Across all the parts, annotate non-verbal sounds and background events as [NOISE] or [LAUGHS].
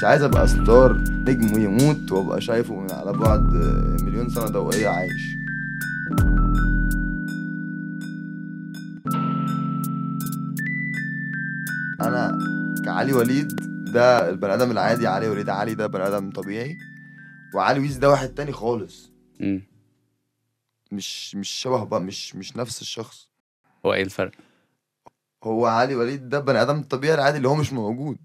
مش عايز أبقى ستار نجم ويموت وأبقى شايفه من على بعد مليون سنة ضوئيه عايش. أنا كعلي وليد ده البني آدم العادي علي وليد علي ده بني آدم طبيعي. وعلي ويز ده واحد تاني خالص. مم. مش مش شبه بقى مش مش نفس الشخص. هو إيه الفرق؟ هو علي وليد ده بني آدم الطبيعي العادي اللي هو مش موجود.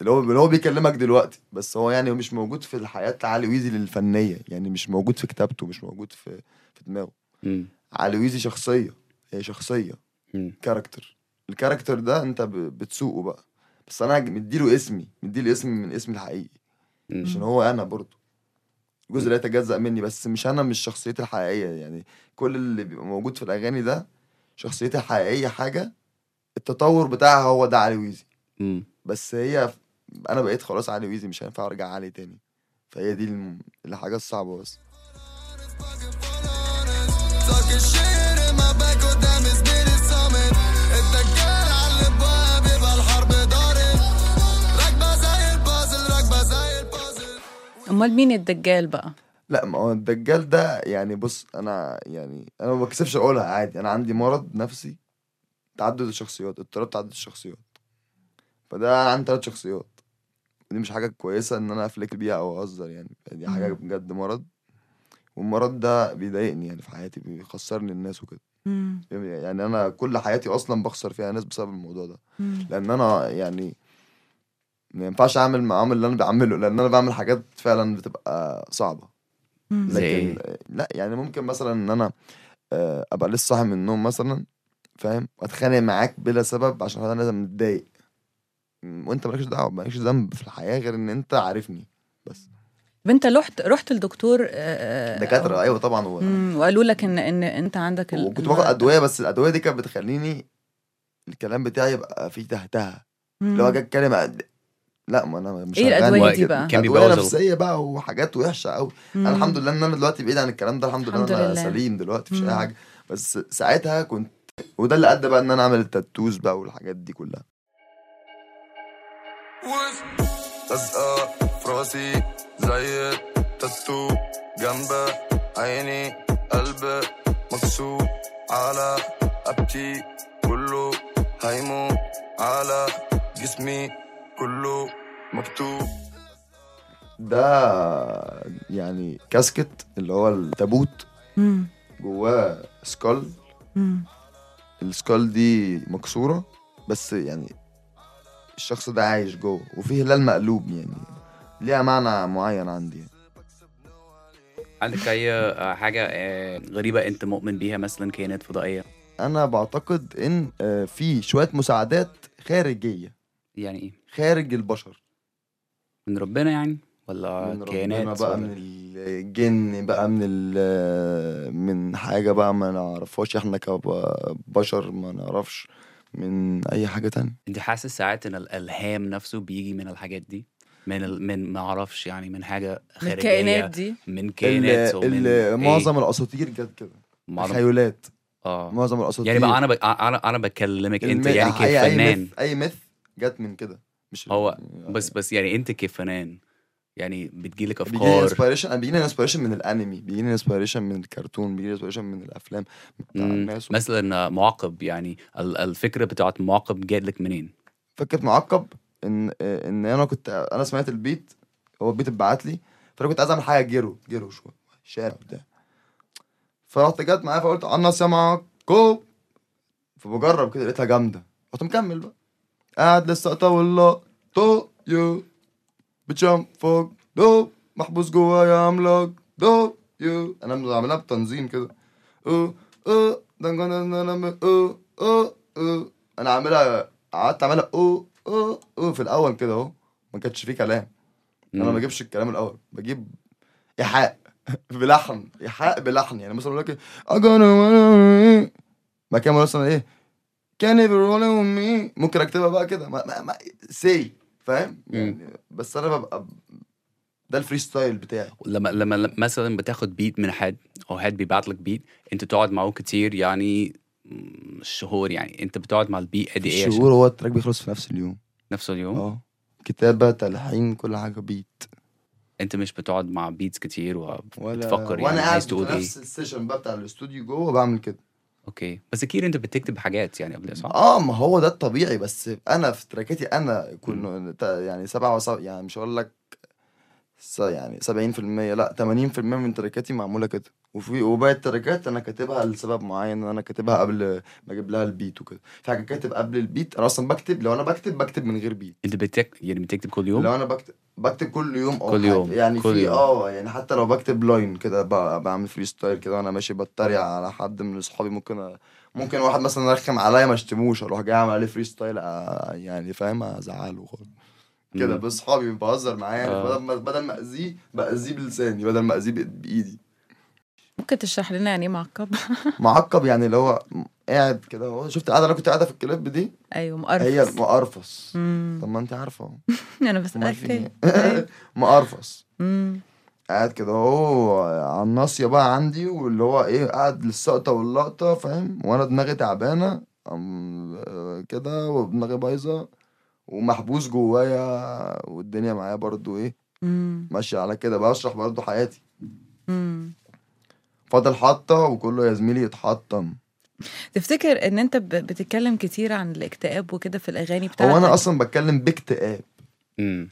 اللي هو اللي هو بيكلمك دلوقتي. بس هو يعني مش موجود في الحياة علي ويزي الفنية يعني مش موجود في كتابته مش موجود في في دماغه. مم. علي ويزي شخصية. هي شخصية. مم. character ال character ده انت بتسوقه بقى. بس أنا مديله اسمي. مديله اسم من اسمي الحقيقي. مم. عشان هو أنا برضه. جزء لا يتجزأ مني. بس مش أنا مش شخصيتي الحقيقية. يعني كل اللي بيبقى موجود في الأغاني ده شخصيتي الحقيقية حاجة. التطور بتاعها هو ده علي ويزي. بس هي أنا بقيت خلاص علي ويزي مش هينفع ارجع علي تاني. فهي دي الحاجة الصعبة بس. أمال مين الدجال بقى؟ لا ما هو الدجال ده يعني بص أنا يعني أنا ما بكسفش أقولها عادي. أنا عندي مرض نفسي تعدد الشخصيات اضطراب تعدد الشخصيات. فده عندي ثلاث شخصيات. دي مش حاجة كويسة إن أنا افلك بيها أو أهزر يعني دي حاجة. بجد مرض والمرض ده بيضايقني يعني في حياتي بيخسرني الناس وكده. يعني أنا كل حياتي أصلا بخسر فيها ناس بسبب الموضوع ده مم. لأن أنا يعني ما ينفعش أعمل معاهم اللي أنا بعمله لأن أنا بعمل حاجات فعلا بتبقى. زي لكن لا يعني ممكن مثلا إن أنا آه، أبقى لسه صاحي من النوم مثلا فاهم وأتخانق معاك بلا سبب عشان أنا لازم متضايق وانت مالكش دعوة مالكش ذنب في الحياة غير إن أنت عارفني بس طب أنت رحت رحت لدكتور آه، آه، دكاترة أيوه طبعا و... وقالوا لك إن إن أنت عندك ال- وكنت باخد. أدوية بس الأدوية دي كانت بتخليني الكلام بتاعي يبقى فيه تهتها. لو أجي اتكلم أد... لا ما أنا مش إيه. الأدوية دي بقى؟ كان أدوية نفسية بقى وحاجات وحشة قوي. أنا الحمد لله إن أنا دلوقتي بعيد عن الكلام ده الحمد لله الحمد أنا لله. سليم دلوقتي مفيش مم. اي حاجة بس ساعتها كنت وده اللي أدى بقى إن أنا أعمل التاتوز بقى والحاجات دي كلها لزقة في راسي زي تاتو جنب عيني قلب مكسور على أبكي كله هيموت على جسمي كله مكتوب ده يعني كاسكت اللي هو التابوت. جواه سكال. السكال دي مكسورة بس يعني الشخص ده عايش جوه وفيه هلال مقلوب يعني. ليها معنى معين عندي يعني. عندك أي آه، حاجة آه، غريبة أنت مؤمن بيها مثلا كائنات فضائية؟ أنا بعتقد إن آه، في شوية مساعدات خارجية. يعني إيه؟ خارج البشر. من ربنا يعني؟ ولا من كائنات ربنا بقى ولا- من الجن بقى من ال من حاجة بقى ما نعرفهاش إحنا كبشر ما نعرفش. من أي حاجة تانية؟ انت حاسس ساعات إن الإلهام نفسه بيجي من الحاجات دي؟ من ال... من ما أعرفش يعني من حاجة من خارجية الكائنات دي؟ من كائنات ال- ومن ال- معظم الأساطير جت كده. معظم تخيلات آه. معظم الأساطير. يعني بقى أنا ب... أنا أنا بكلمك أنت يعني كفنان. myth أي myth جت من كده. مش هو بس بس يعني أنت كفنان يعني بتجيلك بيجيني أفكار. inspiration بيجيني inspiration من الأنمي بيجيني inspiration من الكرتون بيجيني inspiration من الأفلام بتاع. الناس مثلا معقب يعني ال- الفكرة بتاعت معقب جات لك منين؟ فكرة معقب إن إن أنا كنت أنا سمعت البيت هو البيت اتبعت لي فأنا كنت عايز أعمل حاجة جيرو جيرو شوية شارع بتاع فرحت جت معايا فقلت عنص يا معقب فبجرب كده لقيتها جامدة. رحت مكمل بقى. قاعد لسه والله تو يو. بتشم فوق. دو محبوس جوايا عملاق. دو يو. أنا بعملها بتنظيم كده. أو أو. أو أو أو. أنا عاملها قعدت أعملها أو أو أو في الأول كده أهو. ما كانش فيه كلام. أنا ما. بجيبش الكلام الأول. بجيب إيحاء. [LAUGHS] بلحن. إيحاء بلحن. يعني مثلا أقول لك اجانا بعد كده مثلا إيه كان ممكن أكتبها بقى كده. ما ما ما سي فاهم؟ يعني بس أنا ببقى ده ال freestyle بتاعي. لما لما مثلا بتاخد beat من حد أو حد بيبعت لك beat أنت تقعد معه كتير يعني شهور يعني. أنت بتقعد مع ال beat قد إيه الشهور هو ال track بيخلص في نفس اليوم. نفس اليوم؟ آه. كتابة تلحين كل حاجة beat أنت مش بتقعد مع beats كتير ولا وبتفكر يعني وأنا قاعد عايز في تقول إيه؟ نفس ال session بقى بتاع الاستوديو جوه بعمل كده. okay. بس أكيد أنت بتكتب حاجات يعني قبل صح؟ آه ما هو ده الطبيعي. بس أنا في تراكاتي أنا تا- يعني سبعة وسبعة يعني مش هقول لك يعني 70% لأ 80% من تراكاتي معمولة كده. وفي وباقي التراكات أنا كاتبها لسبب معين أنا كاتبها قبل ما أجيب لها ال beat وكده. في حاجة كاتب قبل ال beat أنا أصلا بكتب لو أنا بكتب بكتب من غير beat أنت بتك... يعني بتكتب كل يوم؟ لو أنا بكتب بكتب كل يوم آه كل. يوم، يعني كل في. آه يعني حتى لو بكتب line كده ب- بعمل freestyle كده وأنا ماشي بتريق على حد من أصحابي ممكن أ... ممكن واحد مثلا يرخم عليا ما اشتموش أروح جاي اعمل عليه freestyle أ... يعني فاهم أزعله خالص كده. بأصحابي بهزر معاه يعني آه. بدل ما بدل ما أذيه بأذيه بلساني بدل ما أذيه بإيدي ممكن تشرح لنا يعني إيه معقب [LAUGHS] معقب يعني اللي هو قاعد كده هو شفت قاعدة أنا كنت قاعدة في الكليب دي؟ أيوه مقرفص. هي مقرفص. طب ما أنت عارفة أهو. [LAUGHS] أنا عارفين تاني. [LAUGHS] مقرفص. قاعد كده اهو على الناصية بقى عندي واللي هو إيه قاعد للسقطة واللقطة فاهم؟ وأنا دماغي آه، كده ودماغي بايظة ومحبوس جوايا والدنيا معايا برضو إيه مم. ماشية على كده. بشرح برضو حياتي. فاضل حطة وكله يا زميلي يتحطم. تفتكر إن أنت ب- بتتكلم كتير عن الاكتئاب وكده في الأغاني بتاعتك؟ هو أنا أصلا بتكلم باكتئاب. امم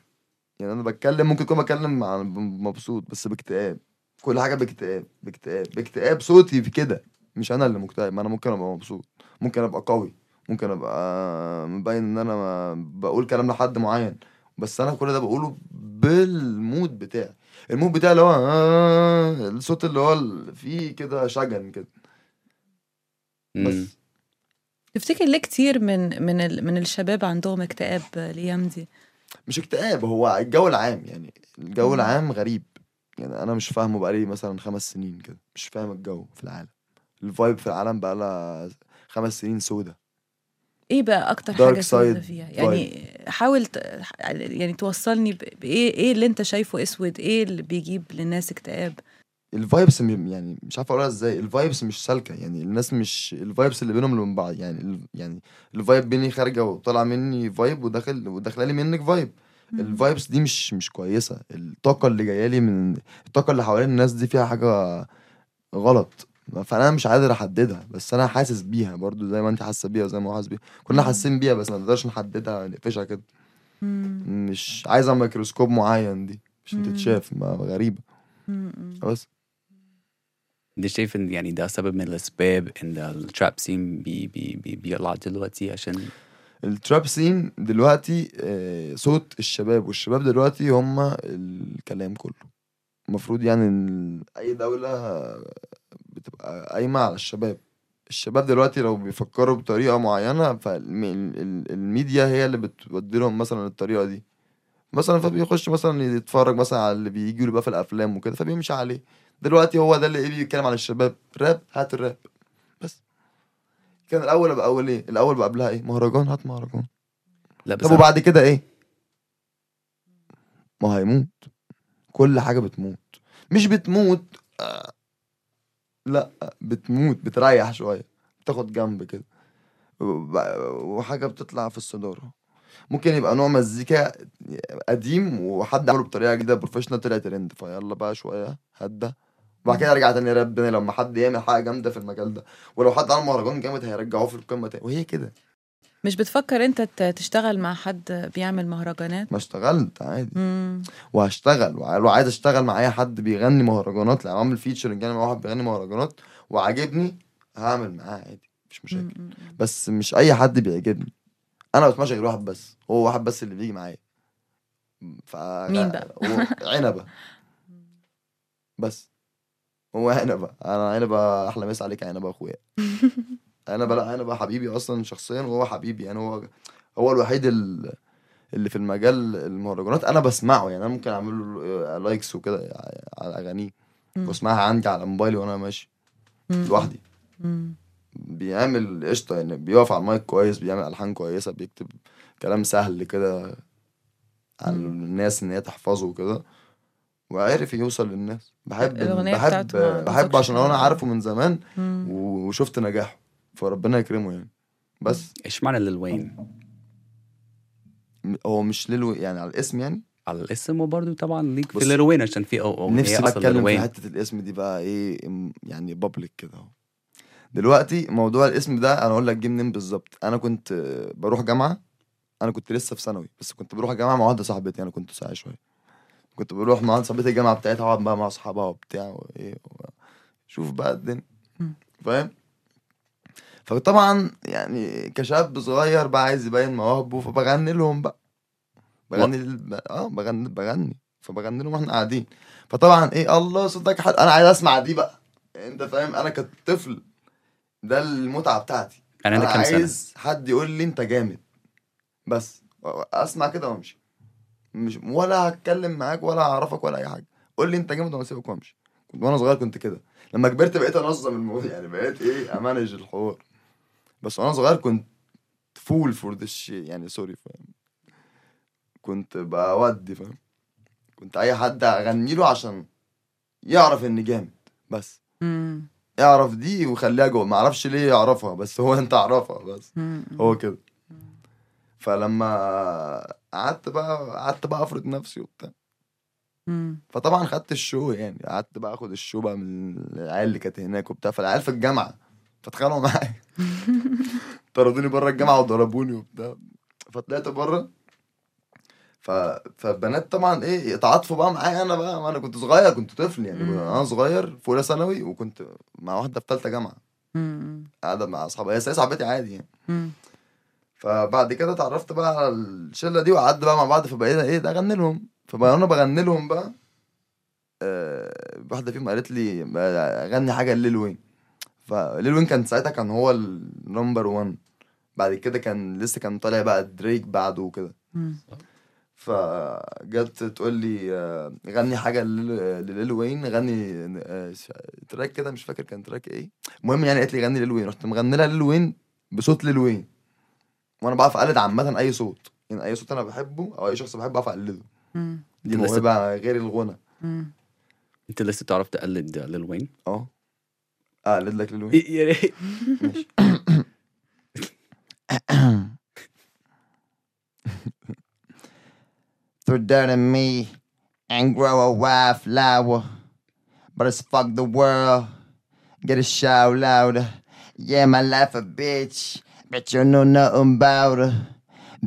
يعني أنا بتكلم ممكن اكون بتكلم عن مبسوط بس باكتئاب. كل حاجة باكتئاب باكتئاب باكتئاب. صوتي في كده. مش أنا اللي مكتئب. ما أنا ممكن أبقى مبسوط. ممكن أبقى قوي. ممكن أبقى مبين إن أنا بقول كلام لحد معين. بس أنا كل ده بقوله بال mood بتاعي. ال mood بتاعي اللي هو آه الصوت اللي هو فيه كده شجن كده. بس تفتكر ليه كتير من من ال... من الشباب عندهم اكتئاب الأيام دي؟ مش اكتئاب هو الجو العام يعني الجو مم. العام غريب. يعني أنا مش فاهمه بقالي مثلا خمس سنين كده مش فاهم الجو في العالم. ال vibe في العالم بقالها خمس سنين سودا إيه بقى أكتر حاجة سودة فيها؟ يعني حاول ت... يعني توصلني ب... بإيه إيه اللي أنت شايفه أسود؟ إيه اللي بيجيب للناس اكتئاب؟ ال vibes يعني مش عارف أقولها إزاي. ال vibes مش سالكة. يعني الناس مش ال vibes اللي بينهم وبين بعض. يعني ال... يعني ال vibe بيني خارجة وطالعة مني vibe وداخل وداخلة لي منك vibe ال vibes دي مش مش كويسة. الطاقة اللي جاية لي من الطاقة اللي حوالين الناس دي فيها حاجة غلط. فأنا مش قادر أحددها بس أنا حاسس بيها برضو زي ما أنت حاسة بيها وزي ما هو حاسس بيها. كلنا. حاسين بيها بس ما نقدرش نحددها نقفشها كده. مش عايزة ميكروسكوب معين دي. مم. تتشاف ما غريبة. بس. انت شايف إن يعني ده سبب من الأسباب إن ال trap scene بي بي بي بيطلع دلوقتي عشان التراب سين دلوقتي آه، صوت الشباب والشباب دلوقتي هم الكلام كله. المفروض يعني إن أي دولة بتبقى قايمة على الشباب. الشباب دلوقتي لو بيفكروا بطريقة معينة فالميديا هي اللي بتودي لهم مثلا الطريقة دي. مثلا فبيخش مثلا يتفرج مثلا على اللي بيجي له بقى في الأفلام وكده فبيمشي عليه. دلوقتي هو ده اللي إيه بيتكلم عن الشباب. راب هات الراب. بس. كان الأول بقى أول إيه؟ الأول بقى قبلها إيه؟ مهرجان هات مهرجان. لا بس طب وبعد كده إيه؟ ما هيموت. كل حاجة بتموت. مش بتموت آه، لا بتموت بتريح شوية. بتاخد جنب كده. وحاجة بتطلع في الصدارة. ممكن يبقى نوع مزيكا قديم وحد عمله بطريقة جديدة professional طلع ترند فيلا بقى شوية هدى. وبعد كده يرجع تاني تاني لما حد يعمل حاجة جامدة في المجال ده. ولو حد عمل مهرجان جامد هيرجعوه في القمة تاني. وهي كده. مش بتفكر انت تشتغل مع حد بيعمل مهرجانات؟ ما اشتغلت عادي. مم. وهشتغل ولو عايز اشتغل مع أي حد بيغني مهرجانات. لو عامل فيتشرنج يعني مع واحد بيغني مهرجانات وعاجبني هعمل معاه عادي مش مشاكل. مم. بس مش أي حد بيعجبني. أنا بسمعش غير واحد بس. هو واحد بس اللي بيجي معايا. ف... مين بقى؟ عنبة. [LAUGHS] بس. هو عنبه أنا عنبه أحلى مسا عليك عنبه أخويا. [LAUGHS] عنبه لا عنبه حبيبي أصلا شخصيا وهو حبيبي. يعني هو هو الوحيد ال- اللي في المجال المهرجانات أنا بسمعه. يعني أنا ممكن أعمل له likes وكده على أغانيه. بسمعها عندي على موبايلي وأنا ماشي. لوحدي. بيعمل قشطة. يعني بيقف على المايك كويس بيعمل ألحان كويسة بيكتب كلام سهل كده على. الناس إن هي تحفظه وكده. وعرف يوصل للناس بحب بحب بحب عشان أنا. عارفه من زمان مم. وشفت نجاحه فربنا يكرمه يعني بس إيش معنى ليل وين؟ هو مش ليلو يعني على الاسم يعني على الاسم وبرضه طبعا ليك في بص، ليل وين عشان في نفسي هي بقى أصلاً ليل اتكلم في. حتة الاسم دي بقى إيه يعني بابليك كده أهو دلوقتي موضوع الاسم ده أنا أقول لك جه منين بالظبط أنا كنت بروح جامعة أنا كنت لسه في ثانوي بس كنت بروح جامعة مع واحدة صاحبتي أنا كنت ساعه شوية كنت بروح مع صاحبتي الجامعة بتاعتها أقعد بقى مع أصحابها وبتاع وإيه شوف بقى الدنيا. فاهم؟ فطبعا يعني كشاب صغير بقى عايز يبين مواهبه فبغني لهم بقى. بغني لل- آه بغني بغني. فبغني لهم وإحنا قاعدين. فطبعا إيه الله صوتك حلو أنا عايز أسمع دي بقى. أنت فاهم؟ أنا كنت طفل. ده المتعة بتاعتي. يعني أنا عندك كام سنة؟ عايز حد يقول لي أنت جامد. بس أسمع كده وأمشي. مش ولا هتكلم معاك ولا هعرفك ولا أي حاجة. قول لي أنت جامد وأنا اسيبك وأمشي. كنت وأنا صغير كنت كده. لما كبرت بقيت أنظم الموضوع. يعني بقيت إيه أ manage الحوار. بس وأنا صغير كنت full for this shit يعني sorry فاهم؟ كنت بودي فاهم؟ كنت أي حد أغني له عشان يعرف إني جامد. بس. مم. اعرف دي وخليها جوه. ما أعرفش ليه يعرفها بس هو أنت اعرفها بس. مم. هو كده. فلما قعدت بقى قعدت بقى أفرض نفسي وبتاع. فطبعا خدت ال show يعني قعدت بقى آخد ال show بقى من العيال اللي كانت هناك وبتاع. فالعيال في الجامعة فاتخانقوا معايا. [LAUGHS] طردوني بره الجامعة وضربوني وبتاع. فطلعت بره ف... فالبنات طبعا إيه يتعاطفوا بقى معايا أنا بقى. ما أنا كنت صغير كنت طفل يعني. مم. أنا صغير في اولى ثانوي وكنت مع واحدة في ثالثه جامعة. قاعدة مع اصحابها هي صاحبتي عادي يعني. مم. فبعد كده اتعرفت بقى على الشلة دي وقعدنا بقى مع بعض فبقينا إيه ده اغني لهم. فبقى أنا بغني لهم بقى آه واحدة فيهم قالت لي اغني حاجة ل Lil Wayne. ف Lil Wayne كان ساعتها كان هو ال number 1 بعد كده كان لسه كان طالع بقى دريك بعده وكده. فجت تقول لي آه، غني حاجة ل Lil ل Lil Wayne. غني آه، track كده مش فاكر كان track إيه. المهم يعني قالت لي غني Lil Wayne. رحت مغني لها Lil Wayne بصوت Lil Wayne. وأنا بعرف اقلد عامة اي صوت يعني اي صوت أنا بحبه أو اي شخص بحبه بعرف اقلده مم. دي موهبه غير الغنى مم. انت لسه تعرف تقلد ليل وين؟ آه اقلد لك ليل وين [LAUGHS] يا ريت ماشي through dirt and me and grow a wildflower. But it's fuck the world. Get a shout louder. Yeah, my life a bitch. Bet you know nothing about her.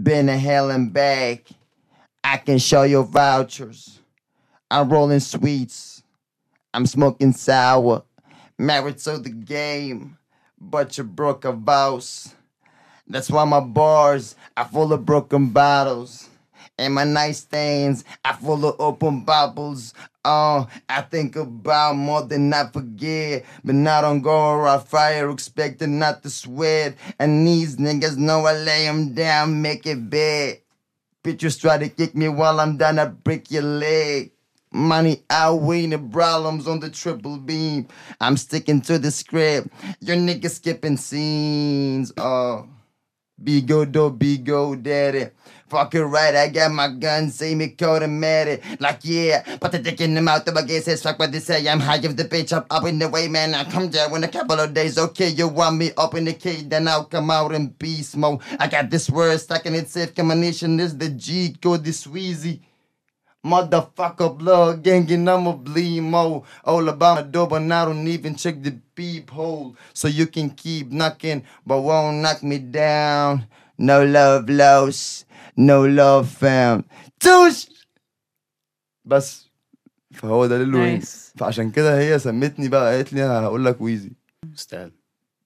Been to hell and back. I can show you vouchers. I'm rolling sweets. I'm smoking sour. Married to the game. But you broke a vows. That's why my bars are full of broken bottles. And my nightstands are full of open bubbles. Oh, I think about more than I forget. But I don't go around fire expecting not to sweat. And these niggas know I lay 'em down, make it bad. Bitches try to kick me while I'm down, I break your leg. Money outweighing the problems on the triple beam. I'm sticking to the script. Your niggas skipping scenes. Oh. Be though, be good, daddy. Fuck it right, I got my gun, see me code and mad it. Like, yeah, put the dick in the mouth of a gay says, fuck what they say. I'm high of the bitch, up, up in the way, man. I come down in a couple of days, okay. You want me up in the cage, then I'll come out in beast mode. I got this word stuck in its safe combination. This the G code, this Sweezy. Motherfucker, blood gangin', I'ma bleed more. Oh. All about my door, but I don't even check the beep hole. So you can keep knocking, but won't knock me down. No love lost, no love found. Touche! بس فهو ده ليل وين نايس. فعشان كده هي سمتني بقى قالت لي هقول لك ويزي. أستاذ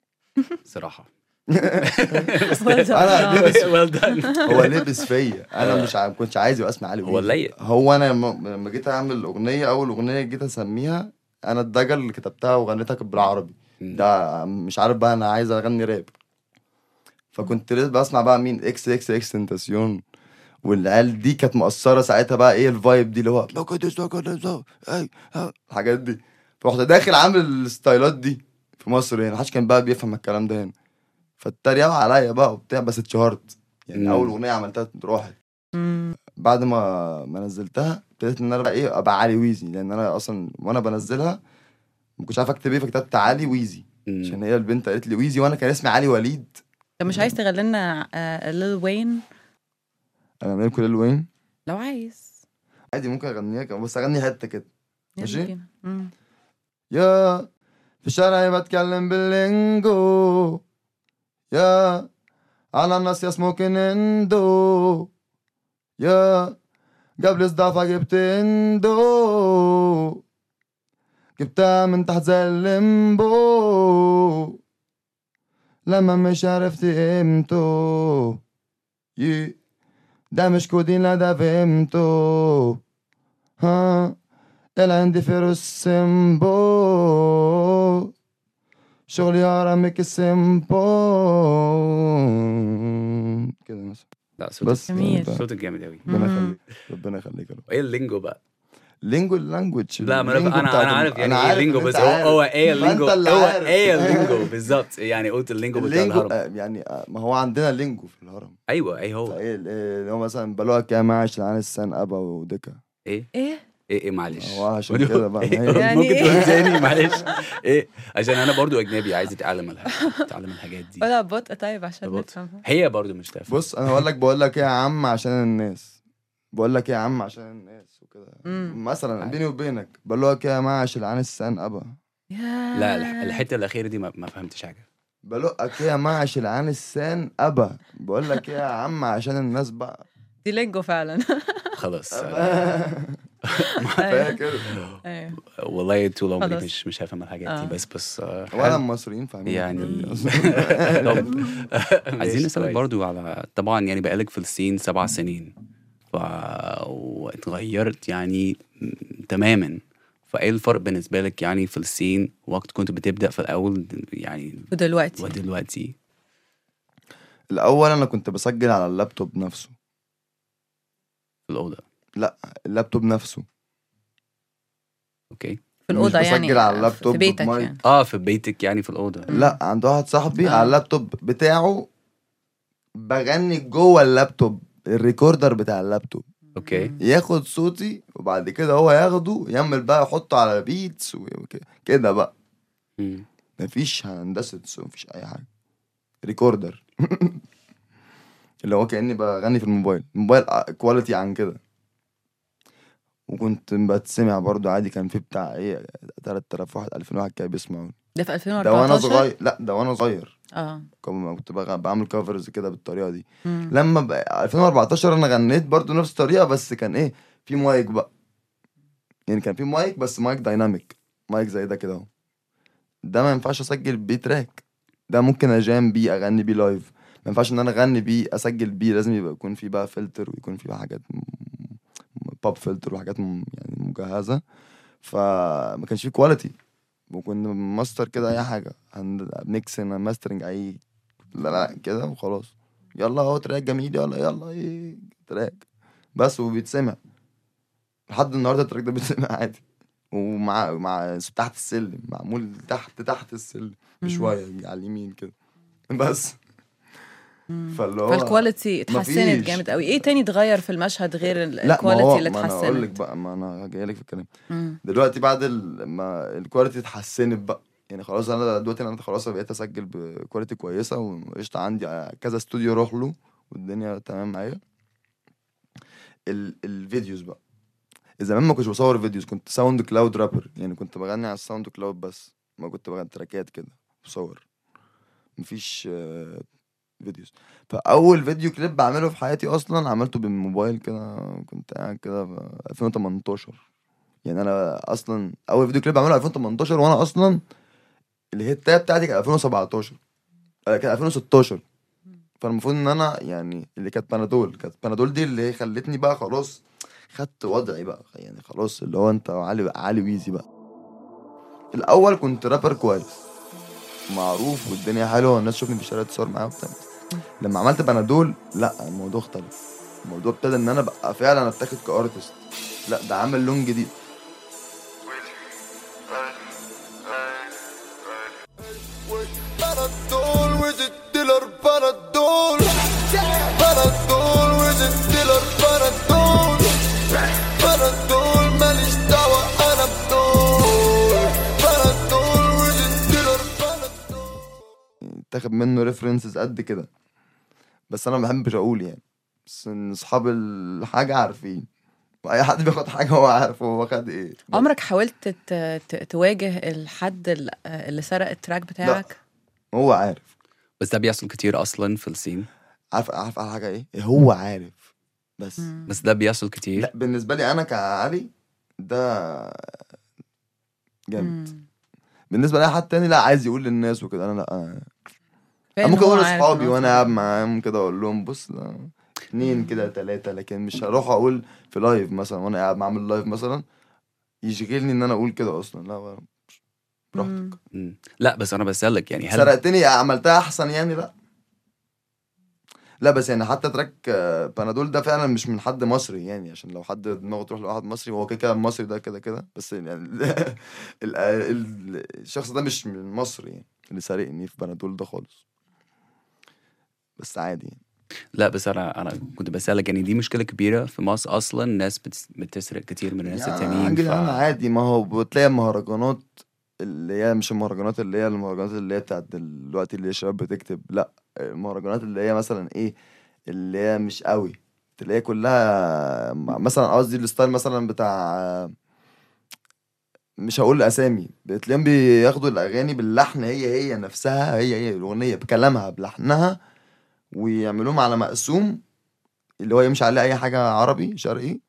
[LAUGHS] صراحة. أنا [LAUGHS] لبس well done. [LAUGHS] هو لبس فيا. أنا مش ما كنتش عايز يبقى اسمي علي هو Weezy. like. هو أنا لما لما جيت أعمل أغنية أول أغنية جيت أسميها أنا الدجل اللي كتبتها وغنيتها كانت بالعربي. ده مش عارف بقى أنا عايز أغني راب. فكنت لسه بسمع بقى مين إكس إكس إكس تنتاسيون والعيال دي كانت مؤثرة ساعتها بقى إيه ال vibe دي اللي هو hey, oh. الحاجات دي رحت داخل عامل الستايلات دي في مصر هنا محدش كان بقى بيفهم الكلام ده هنا فاتريقوا عليا بقى وبتاع بس اتشهرت يعني. أول أغنية عملتها راحت. بعد ما ما نزلتها ابتديت إن أنا بقى إيه أبقى علي ويزي لأن أنا أصلا وأنا بنزلها ما كنتش عارف أكتب إيه فكتبت علي ويزي. عشان هي البنت قالت لي ويزي وأنا كان اسمي علي وليد طب مش عايز تغني لنا ليل وين أنا من كل وين لو عايز. عادي ممكن أغنيها كمان، بس أغني حتة كده. ماشي؟ يا في الشارع بتكلم باللينجو. يا على الناس يا سموكن اندو يا قبل صدافة جبت اندو جبتها من تحت زي الليمبو. لما مش عرفت قيمته. يي ده مش كودين لا ده فهمته. ها اللي عندي فيروس سيمبو شغلي هرمك السيمبو كده مثلا. لا صوتك بس جميل. صوتك جامد قوي ربنا. يخليك ربنا يخليك إيه اللينجو بقى؟ لينجو اللانجوج لا ما أنا أنا عارف يعني إيه اللينجو إن بس هو. هو إيه اللينجو هو. إيه [LAUGHS] اللينجو بالظبط؟ يعني قلت اللينجو بتاع الهرم. آه، يعني آه، ما هو عندنا لينجو في الهرم. أيوه إيه هو؟ إيه اللي هو مثلا بلوها كام عشان عن السن أبا ودكا إيه؟ إيه؟ إيه إيه معلش. هو عشان كده بقى، إيه؟ [LAUGHS] يعني ممكن إيه؟ تقول تاني؟ معلش. إيه؟ عشان أنا برضو أجنبي عايز أتعلم أتعلم الحاجات دي. ولا بطء طيب عشان ببطء. نفهم. هي برضو مش تافهة. بص أنا هقول لك بقول لك إيه يا عم عشان الناس. بقول لك إيه يا عم عشان الناس وكده. مثلا. بيني وبينك بقول لك إيه يا جماعة عشان عن السن أبا. لا الح- الحتة الأخيرة دي ما, ما فهمتش حاجة. بلقك إيه يا جماعة عشان عن السن أبا. بقول لك إيه يا عم عشان الناس بقى. دي لينجو فعلا. [LAUGHS] خلاص. فهي كده. أيوة. والله طول عمري. مش مش هفهم الحاجات آه. دي بس بس آه، ولا. المصريين فاهمين. يعني [LAUGHS] [LAUGHS] عايزين نسألك برضو على طبعا يعني بقالك في الصين سبع سنين. واتغيرت يعني تماما. فإيه الفرق بالنسبة لك يعني في ال scene؟ وقت كنت بتبدأ في الأول يعني ودلوقتي؟ ودلوقتي؟ الأول أنا كنت بسجل على اللابتوب نفسه. في الأوضة؟ اللابتوب نفسه. okay. في الأوضة مش يعني بسجل على في اللابتوب بيتك بمايك. يعني. آه في بيتك يعني في الأوضة. لا عند واحد صاحبي آه. على اللابتوب بتاعه بغني جوه اللابتوب. ال recorder بتاع اللابتوب. okay. ياخد صوتي وبعد كده هو ياخده يعمل بقى يحطه على beats وكده بقى. مفيش هندسة صوت، مفيش أي حاجة. recorder. [LAUGHS] اللي هو كأني بغني في الموبايل. الموبايل quality عن كده. وكنت بتسمع برضو عادي كان في بتاع إيه 3000 واحد 2000 واحد كده بيسمعوني. ده في ده وأنا 2014 صغير. لا ده وأنا صغير. آه. كنت بعمل covers كده بالطريقة دي. مم. لما بقى 2014 أنا غنيت برضو نفس الطريقة بس كان إيه في مايك بقى. يعني كان في مايك بس mic dynamic mic زي ده كده أهو. ده ما ينفعش أسجل بيه track ده ممكن أ jam بيه أغني بيه live ما ينفعش إن أنا أغني بيه أسجل بيه. لازم يبقى يكون في بقى فلتر ويكون في بقى حاجات pop filter وحاجات م- يعني مجهزة. فما كانش في quality وكنا ماستر كده أي حاجة. mix mastering أي لا لا كده وخلاص. يلا أهو track جميل يلا يلا إيه track. بس وبيتسمع. لحد النهارده ال track ده بيتسمع عادي. ومع مع تحت السلم معمول تحت تحت السلم. بشوية على اليمين كده. بس. فاللي هو فال quality اتحسنت. جامد قوي. إيه تاني اتغير في المشهد غير لا ال quality هو اللي ما أنا أقول لك اتحسنت؟ بقى ما أنا جاي لك في الكلام. دلوقتي بعد ال- ما ال quality اتحسنت بقى. يعني خلاص أنا دلوقتي أنا خلاص بقيت أسجل ب quality كويسة وقشطة عندي كذا استوديو أروح له والدنيا تمام معايا. ال ال videos بقى. زمان ما كنتش بصور videos كنت SoundCloud rapper يعني كنت بغني على ال SoundCloud بس ما كنت بغني تراكات كده بصور. مفيش videos. فأول فيديو كليب بعمله في حياتي أصلا عملته بالموبايل كده كنت قاعد كده في 2018 يعني أنا أصلا أول فيديو كليب بعمله 2018 وأنا أصلا الهيتات بتاعتي كانت 2017 آه، كانت 2016 فالمفروض إن أنا يعني اللي كانت بنادول كانت بنادول دي اللي خلتني بقى خلاص خدت وضعي بقى يعني خلاص اللي هو أنت علي علي ويزي بقى. الأول كنت رابر كويس. معروف والدنيا حلوة والناس تشوفني في الشارع تصور معايا وبتاع. لما عملت بنادول لا الموضوع اختلف. الموضوع ابتدى إن أنا بقى فعلا أتاخد ك artist لا ده عامل لون جديد. اتاخد منه references قد كده. بس أنا ما بحبش أقول يعني. بس إن أصحاب الحاجة عارفين. واي حد بياخد حاجة هو عارف هو خد إيه. عمرك حاولت ت- ت- تواجه الحد ال- اللي سرق ال track بتاعك؟ هو عارف. بس ده بيحصل كتير أصلا في ال scene عارف عارف على حاجة إيه؟ هو عارف. بس. مم. بس ده بيحصل كتير؟ لا بالنسبة لي أنا كعلي ده جامد. بالنسبة لأي حد تاني لا عايز يقول للناس وكده. أنا لا ممكن أقول لاصحابي وأنا قاعد معاهم كده أقول لهم بص اتنين كده تلاتة لكن مش هروح أقول في live مثلا وأنا قاعد بعمل live مثلا يشغلني إن أنا أقول كده أصلا. لا براحتك. لا بس أنا بسألك يعني هل سرقتني عملتها أحسن يعني؟ لا. لا بس يعني حتى track آه، بنادول ده فعلا مش من حد مصري يعني عشان لو حد دماغه تروح لواحد مصري هو كده كده المصري ده كده كده. بس يعني ال- [LAUGHS] ال- ال- الشخص ده مش من مصر يعني اللي سارقني في بنادول ده خالص. بس عادي. يعني. لا بس أنا أنا كنت بسألك يعني دي مشكلة كبيرة في مصر أصلا الناس بتس- بتسرق كتير من الناس يعني التانيين ف... أنا عادي. ما هو بتلاقي المهرجانات اللي هي مش المهرجانات اللي هي المهرجانات اللي هي بتاعت دلوقتي اللي الشباب بتكتب لا. المهرجانات اللي هي مثلا إيه اللي هي مش قوي. تلاقي كلها مثلا قصدي الستايل مثلا بتاع مش هقول أسامي بتلاقيهم بياخدوا الأغاني باللحن هي هي نفسها هي هي الأغنية بكلامها بلحنها ويعملوهم على مقسوم اللي هو يمشي عليه أي حاجة عربي شرقي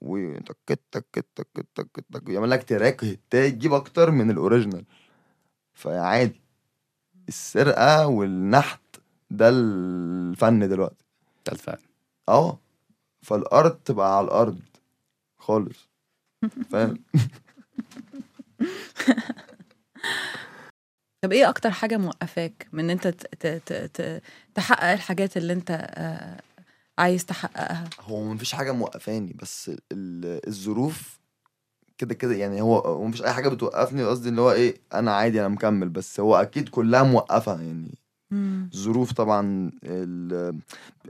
وتك تك تك تك تك يعمل لك تراك هتاي تجيب أكتر من الأوريجينال. فعادي. السرقة والنحت ده الفن دلوقتي. ده الفعل آه. فالأرض تبقى على الأرض خالص. [LAUGHS] فاهم؟ [LAUGHS] طب إيه أكتر حاجة موقفاك من ان انت ت- ت- ت- ت- تحقق الحاجات اللي انت آه، عايز تحققها هو مفيش حاجة موقفاني بس ال- الظروف كده كده يعني هو هو مفيش أي حاجة بتوقفني قصدي اللي هو إيه أنا عادي أنا مكمل بس هو أكيد كلها موقفة يعني. ظروف طبعا ال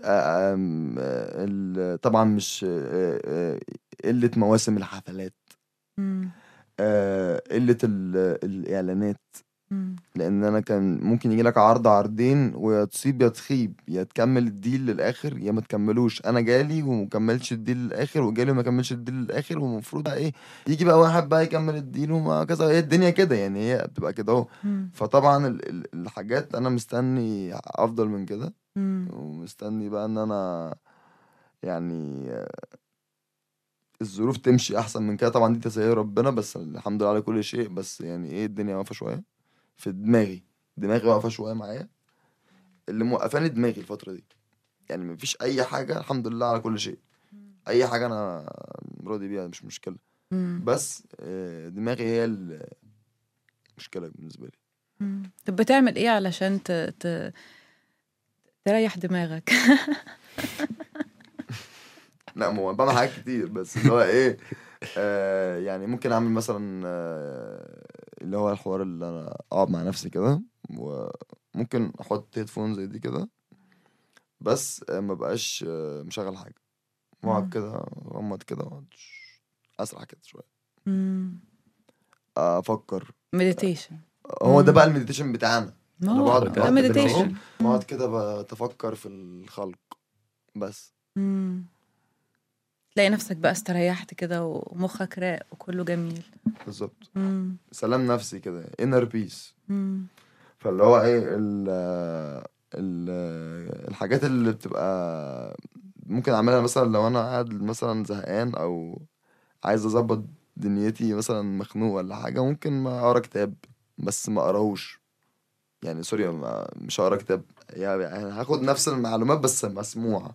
آم، ال طبعا مش آه، آه، قلة مواسم الحفلات مم. آه، قلة ال- الإعلانات مم. لأن أنا كان ممكن يجي لك عرض عرضين ويا تصيب يا تخيب يا تكمل الديل للآخر يا ما تكملوش. أنا جالي ومكملش الديل للآخر وجالي وما كملش الديل للآخر والمفروض بقى إيه يجي بقى واحد بقى يكمل الديل وما كذا. هي الدنيا كده يعني هي بتبقى كده مم. فطبعا ال- ال- الحاجات أنا مستني أفضل من كده. ومستني بقى إن أنا يعني الظروف تمشي أحسن من كده. طبعا دي تسهيل ربنا بس الحمد لله على كل شيء. بس يعني إيه الدنيا واقفة شوية. في دماغي. دماغي واقفة شوية معايا. اللي موقفاني دماغي الفترة دي. يعني مفيش أي حاجة الحمد لله على كل شيء. أي حاجة أنا راضي بيها مش مشكلة. مم. بس آه، دماغي هي المشكلة بالنسبة لي. مم. طب بتعمل إيه علشان ت... ت... تريح دماغك؟ [LAUGHS] لا ما هو بعمل حاجات كتير بس اللي هو إيه آه يعني ممكن أعمل مثلا آه اللي هو الحوار اللي أنا أقعد مع نفسي كده وممكن أحط هيدفون زي دي كده بس آه ما بقاش آه مشغل حاجة. واقعد كده أغمض كده وأقعد أسرح كده شوية. أفكر meditation هو ده. بقى ال meditation بتاعنا هو بقعد- ده meditation. بقعد كده بتفكر في الخلق بس مم. تلاقي نفسك بقى استريحت كده ومخك راق وكله جميل بالظبط. سلام نفسي كده inner peace مم. فاللي هو إيه ال ال الحاجات اللي بتبقى ممكن أعملها مثلا لو أنا قاعد مثلا زهقان أو عايز أظبط دنيتي مثلا مخنوق ولا حاجة ممكن ما أقرأ كتاب بس ما أقراهوش يعني سوري ما مش هقرأ كتاب يعني هاخد نفس المعلومات بس مسموعة.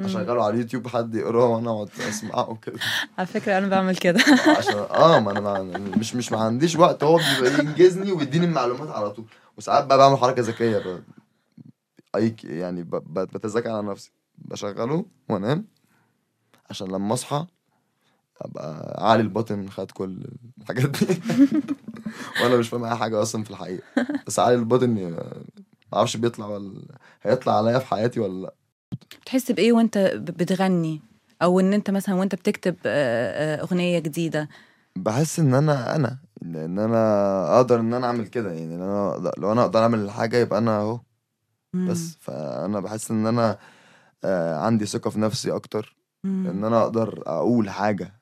أشغله على اليوتيوب حد يقراه وأنا أقعد أسمعه كده. على فكرة أنا بعمل كده. [LAUGHS] عشان آه ما أنا مش مش ما عنديش وقت هو بيبقى ينجزني ويديني المعلومات على طول. وساعات بقى بعمل حركة ذكية ب... يعني ب... بتذاكى على نفسي. بشغله وأنام عشان لما أصحى أبقى عالي الباطن خد كل الحاجات دي. [LAUGHS] وأنا مش فاهم أي حاجة أصلا في الحقيقة. بس عالي الباطن ي- ما أعرفش بيطلع ولا هيطلع عليا في حياتي ولا لأ. بتحس بإيه وأنت بتغني؟ أو إن أنت مثلا وأنت بتكتب أغنية جديدة؟ بحس إن أنا أنا ان أنا أقدر إن أنا أعمل كده يعني أنا أقدر- لو أنا أقدر أعمل حاجة يبقى أنا أهو. مم. بس فأنا بحس إن أنا عندي ثقة في نفسي أكتر. إن أنا أقدر أقول حاجة.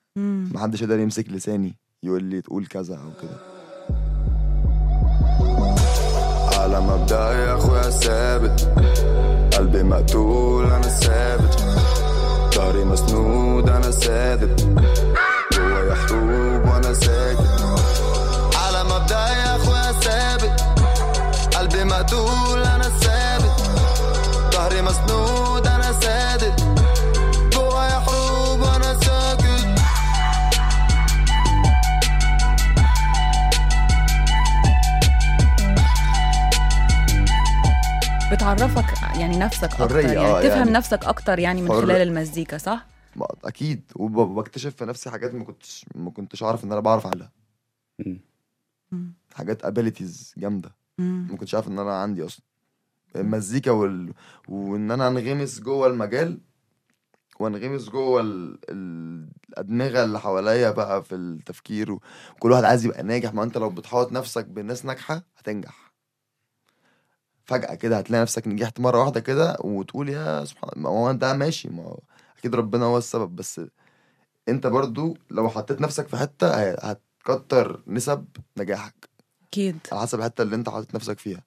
محدش يقدر يمسك لساني يقول لي تقول كذا أو كده. على مبدأ يا أخويا ثابت. قلبي مقتول أنا ثابت. ظهري مسنود أنا سادد جوايا حروب وأنا ساكت. على مبدأ يا أخويا ثابت. قلبي مقتول أنا ثابت. ظهري مسنود أنا سادد. جوايا حروب وأنا ساكت. بتعرفك يعني نفسك أكتر يعني آه، تفهم يعني نفسك أكتر يعني من حر- خلال المزيكا صح؟ أكيد وب- وبكتشف في نفسي حاجات ما كنتش ما كنتش اعرف إن أنا بعرف اعملها. حاجات ابيليتيز جامدة. ما كنتش عارف إن أنا عندي أصلا. المزيكا وال... وإن أنا أنغمس جوه المجال وأنغمس جوه ال... ال... الأدمغة اللي حواليا بقى في التفكير وكل واحد عايز يبقى ناجح. ما أنت لو بتحاوط نفسك بناس ناجحة هتنجح. فجأة كده هتلاقي نفسك نجحت مرة واحدة كده وتقول يا سبحان ما هو ده ماشي ما هو أكيد ربنا هو السبب بس أنت برضو لو حطيت نفسك في حتة هتكتر نسب نجاحك أكيد على حسب الحتة اللي أنت حاطط نفسك فيها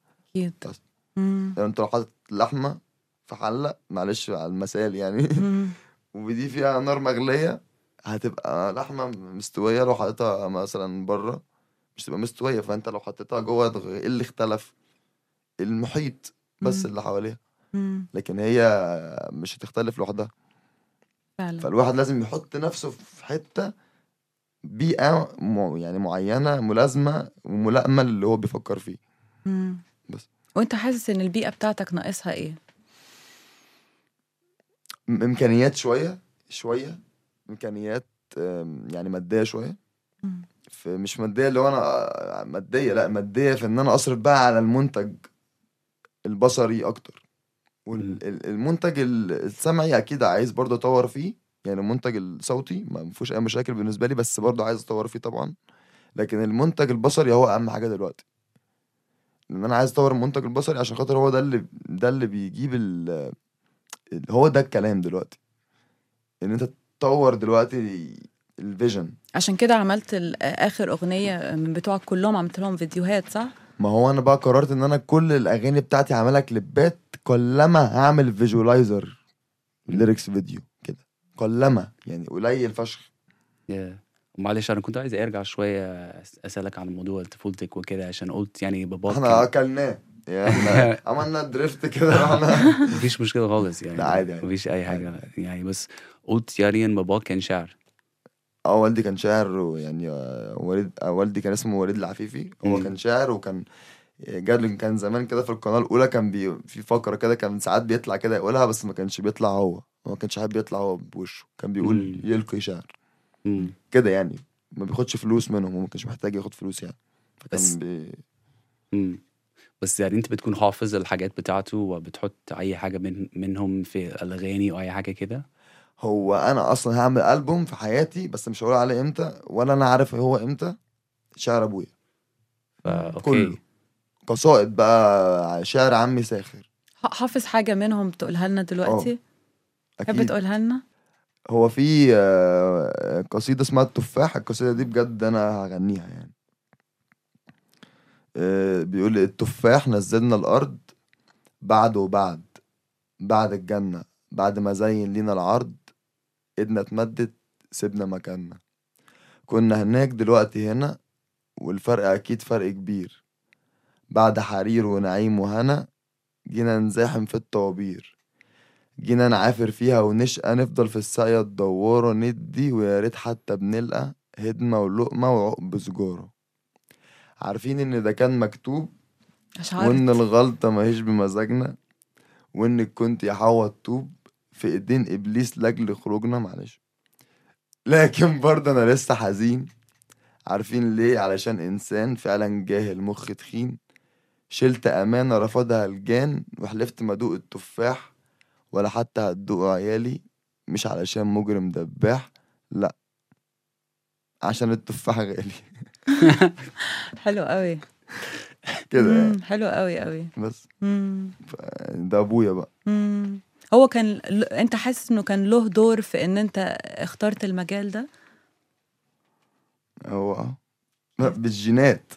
بس. مم. يعني أنت لو حاطط لحمة في حلة معلش على المثال يعني. [LAUGHS] ودي فيها نار مغلية هتبقى لحمة مستوية لو حطيتها مثلا برة مش تبقى مستوية فأنت لو حطيتها جوه إيه اللي اختلف المحيط بس مم. اللي حواليها مم. لكن هي مش هتختلف لوحدها فعلا فالواحد لازم يحط نفسه في حتة بيئة. يعني معينة ملازمة وملائمة اللي هو بيفكر فيه مم. بس. وانت حاسس ان البيئة بتاعتك ناقصها إيه إمكانيات شوية شوية إمكانيات يعني مادية شوية مم. في مش مادية اللي هو أنا آه، مادية لأ مادية في إن أنا أصرف بقى على المنتج البصري أكتر. والمنتج السمعي أكيد عايز برضه أطور فيه. يعني المنتج الصوتي ما فيهوش أي مشاكل بالنسبة لي بس برضه عايز أطور فيه طبعا. لكن المنتج البصري هو أهم حاجة دلوقتي. لأن أنا عايز أطور المنتج البصري عشان خاطر هو ده اللي ده اللي بيجيب ال هو ده الكلام دلوقتي. إن أنت تطور دلوقتي الفيجن عشان كده عملت ال- آخر أغنية من بتوعك كلهم عملت لهم فيديوهات صح؟ ما هو أنا بقى قررت إن أنا كل الأغاني بتاعتي هعملها كليبات كلما هعمل visualizer lyrics video كده. كلما يعني قليل فشخ. Yeah. معلش أنا كنت عايز أرجع شوية أسألك عن موضوع طفولتك وكده عشان قلت يعني باباك إحنا أكلناه. يعني [LAUGHS] عملنا drift كده [LAUGHS] مفيش مشكلة خالص يعني. لا، عادي، عادي. مفيش أي حاجة. يعني بس قلت يعني إن باباك كان شاعر. آه والدي كان شاعر ويعني آه، والد آه، والدي كان اسمه وليد العفيفي هو. كان شاعر وكان جاد كان زمان كده في القناة الأولى كان بي في فقرة كده كان ساعات بيطلع كده يقولها بس ما كانش بيطلع هو ما كانش حابب يطلع هو بوشه كان بيقول مم. يلقي شعر. كده يعني ما بياخدش فلوس منهم وما كانش محتاج ياخد فلوس يعني بس- بي... مم. بس يعني انت بتكون حافظ الحاجات بتاعته وبتحط أي حاجة من منهم في الأغاني أو أي حاجة كده هو أنا أصلا هعمل ألبوم في حياتي بس مش هقول عليه إمتى ولا أنا عارف هو إمتى شعر أبويا. كله. قصائد بقى شعر عمي ساخر. حافظ حاجة منهم تقولها لنا دلوقتي؟ تحب أكيد. تقولها لنا؟ هو في آه، قصيدة اسمها التفاح القصيدة دي بجد أنا هغنيها يعني. آه، بيقول التفاح نزلنا الأرض بعد وبعد بعد الجنة بعد ما زين لينا العرض ايدنا اتمدت سيبنا مكاننا. كنا هناك دلوقتي هنا والفرق أكيد فرق كبير. بعد حرير ونعيم وهنا جينا نزاحم في الطوابير. جينا نعافر فيها ونشقى نفضل في الساقية تدوروا ندي ويا ريت حتى بنلقى هدمة ولقمة وعقب سجارة. عارفين إن ده كان مكتوب؟ وإن الغلطة ماهيش بمزاجنا وإنك كنت يا حوا الطوب في إيدين إبليس لأجل خروجنا معلش. لكن برضه أنا لسه حزين. عارفين ليه؟ علشان إنسان فعلا جاهل مخ تخين. شلت أمانة رفضها الجان وحلفت ما ادوق التفاح ولا حتى هتدوق عيالي. مش علشان مجرم دباح لأ. عشان التفاح غالي. [LAUGHS] حلو قوي. كده يعني. حلو قوي قوي. بس. ده أبويا بقى. هو كان ل- انت حاسس انه كان له دور في ان انت اخترت المجال ده هو آه لا، بالجينات.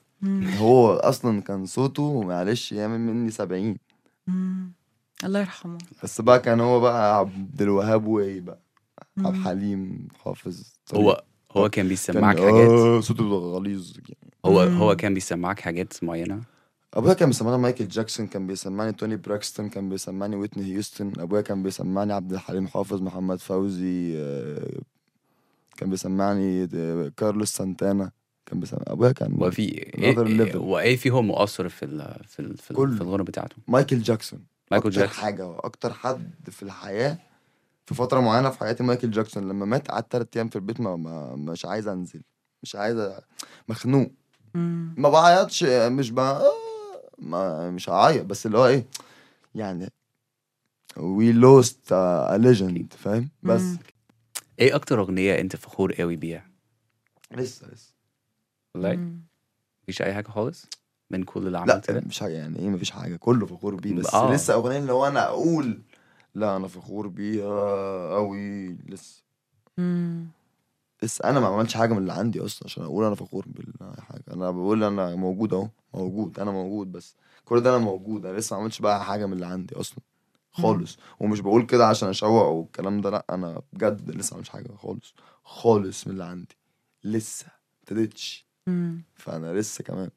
هو أصلا كان صوته معلش يعمل مني سبعين. الله يرحمه بس بقى كان هو بقى عبد الوهاب وايه بقى عبد. الحليم حافظ هو هو كان كان بيسمعك حاجات آه صوته غليظ يعني. هو. هو كان بيسمعك حاجات معينة أبويا كان بيسمعني مايكل جاكسون كان بيسمعني توني براكستون كان بيسمعني ويتني هيوستن. أبويا كان بيسمعني عبد الحليم حافظ محمد فوزي آه، كان بيسمعني آه، كارلوس سانتانا. كان بيسمعني أبويا كان وفي إيه؟ Another level. وايه فيهم مؤثر في ال في ال في, ال كله. في الغنى بتاعته؟ مايكل جاكسون. مايكل أكتر جاكسون. حاجة أكتر حد في الحياة في فترة معينة في حياتي مايكل جاكسون. لما مات قعدت تلات أيام في البيت ما, ما مش عايز أنزل مش عايز أ- مخنوق. ما بعيطش مش ب... ما مش هعيط بس اللي هو إيه يعني we lost a legend فاهم؟ بس. مم. إيه أكتر أغنية أنت فخور قوي بيها؟ لسه لسه. والله. مفيش أي حاجة خالص؟ من كل اللي لا عملته ده مش حاجة يعني إيه مفيش حاجة؟ كله فخور بيه بس آه. لسه أغنية اللي هو أنا أقول لا أنا فخور بيها قوي لسه. مم. لسه أنا ما عملتش حاجة من اللي عندي أصلا عشان أقول أنا فخور بالحاجة. أنا بقول أنا موجود أهو موجود أنا موجود بس. كل ده أنا موجود أنا لسه ما عملتش بقى حاجة من اللي عندي أصلا خالص. ومش بقول كده عشان أشوق والكلام ده لأ أنا بجد لسه ما عملتش حاجة خالص خالص من اللي عندي. لسه ابتديتش. فأنا لسه كمان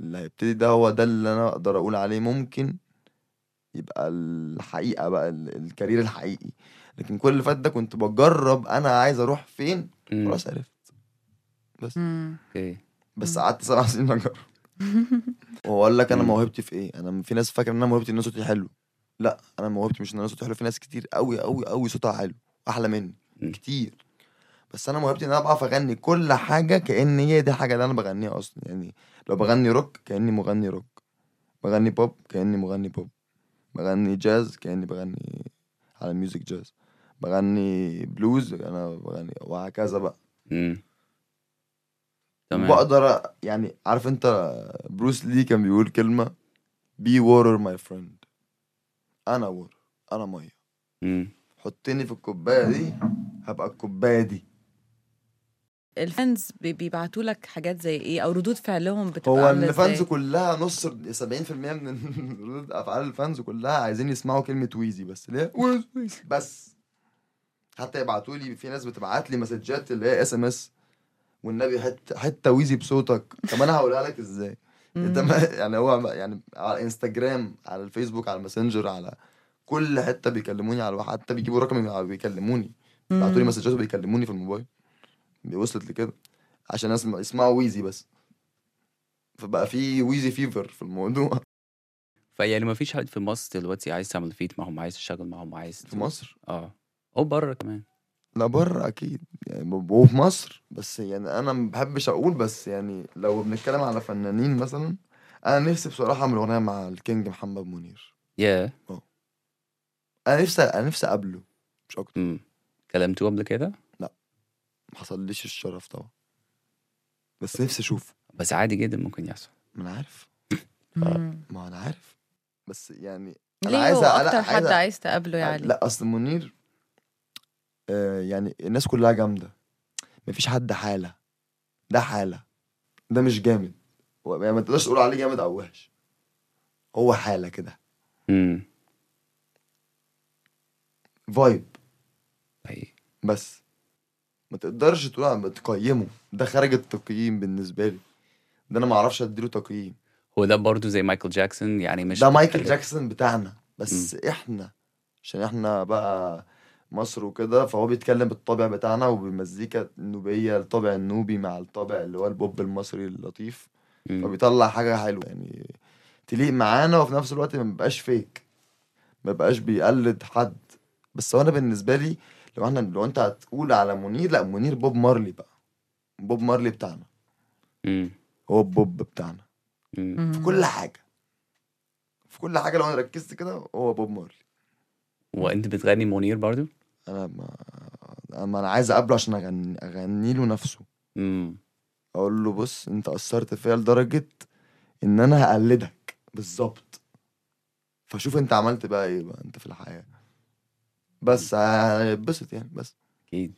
اللي هيبتدي ده هو ده اللي أنا أقدر أقول عليه ممكن يبقى الحقيقة بقى ال- ال career الحقيقي. لكن كل اللي فات ده كنت بجرب أنا عايز أروح فين. خلاص عرفت. مم. okay. بس. قعدت سبع [LAUGHS] سنين أجرب. [LAUGHS] وأقول لك أنا. موهبتي في إيه؟ أنا في ناس فاكرة إن أنا موهبتي إن أنا صوتي حلو. لأ أنا موهبتي مش إن أنا صوتي حلو. في ناس كتير قوي قوي قوي صوتها حلو. أحلى مني. مم. كتير. بس أنا موهبتي إن أنا بعرف أغني كل حاجة كان هي دي الحاجة اللي أنا بغنيها أصلا. يعني لو بغني روك كأني مغني روك. بغني بوب كأني مغني بوب بغني جاز كأني بغني على music jazz بغني بلوز أنا بغني وهكذا بقى. امم تمام. بقدر يعني عارف أنت بروس لي كان بيقول كلمة be water my friend أنا water أنا مية. امم حطني في الكوباية دي هبقى الكوباية دي. ال fans بي- بيبعتوا لك حاجات زي إيه؟ أو ردود فعلهم بتبقى هو عاملة ال fans كلها نص 70% من [LAUGHS] ردود أفعال ال fans كلها عايزين يسمعوا كلمة ويزي بس. ليه؟ ويزي [LAUGHS] بس. حتى يبعتوا لي في ناس بتبعت لي مسجات اللي هي SMS والنبي حتة حتة ويزي بصوتك. طب أنا هقولها لك إزاي؟ أنت ما يعني هو يعني على انستجرام على الفيسبوك على الماسنجر على كل حتة بيكلموني على حتى بيجيبوا رقمي بيكلموني. بعتوا لي مسجات وبيكلموني في الموبايل. وصلت لكده عشان اسمع يسمعوا ويزي بس. فبقى في ويزي fever في الموضوع. فيعني ما فيش حد في مصر دلوقتي عايز تعمل feat معاهم عايز تشتغل معاهم عايز في مصر؟ آه. أو بره كمان. لا بره أكيد. يعني وفي مصر. بس يعني أنا ما بحبش أقول بس يعني لو بنتكلم على فنانين مثلا أنا نفسي بصراحة أعمل أغنية مع الكينج محمد منير. يا أنا نفسي أنا نفسي أقابله. مش أكتر. امم كلمتوه قبل كده؟ ما حصليش الشرف طبعا. بس نفسي أشوفه. بس عادي جدا ممكن يحصل. ما أنا عارف. [LAUGHS] ما أنا عارف. بس يعني أنا ليه عايز أكتر لا، حد عايز أ- عايز تقابله يا علي لا أصل منير آه يعني الناس كلها جامدة. مفيش حد حالة. ده حالة. ده مش جامد. يعني ما تقدرش تقول عليه جامد أو وحش. هو حالة كده. امم فايب أي. بس. ما تقدرش تقول تقيمه. ده خارج التقييم بالنسبة لي. ده أنا ما أعرفش أديله تقييم. هو ده برضه زي مايكل جاكسون يعني مش ده مايكل جاكسون بتاعنا. بس إحنا عشان إحنا بقى مصر وكده فهو بيتكلم بالطابع بتاعنا وبالمزيكا النوبية الطابع النوبي مع الطابع اللي هو البوب المصري اللطيف مم. فبيطلع حاجة حلوة. يعني تليق معانا وفي نفس الوقت ما بيبقاش فيك ما بيبقاش بيقلد حد. بس هو أنا بالنسبة لي لو إحنا لو أنت هتقول على منير لأ منير بوب مارلي بقى. بوب مارلي بتاعنا. مم. هو بوب بتاعنا. مم. في كل حاجة. في كل حاجة لو أنا ركزت كده هو بوب مارلي. وأنت بتغني منير برضو؟ أنا ما أنا عايز أقابله عشان اغني أغني له نفسه. مم. أقول له بص أنت اثرت فيا لدرجة إن أنا هقلدك. بالظبط. فشوف أنت عملت بقى إيه بقى أنت في الحياة. بس هيتبسط يعني بس. أكيد.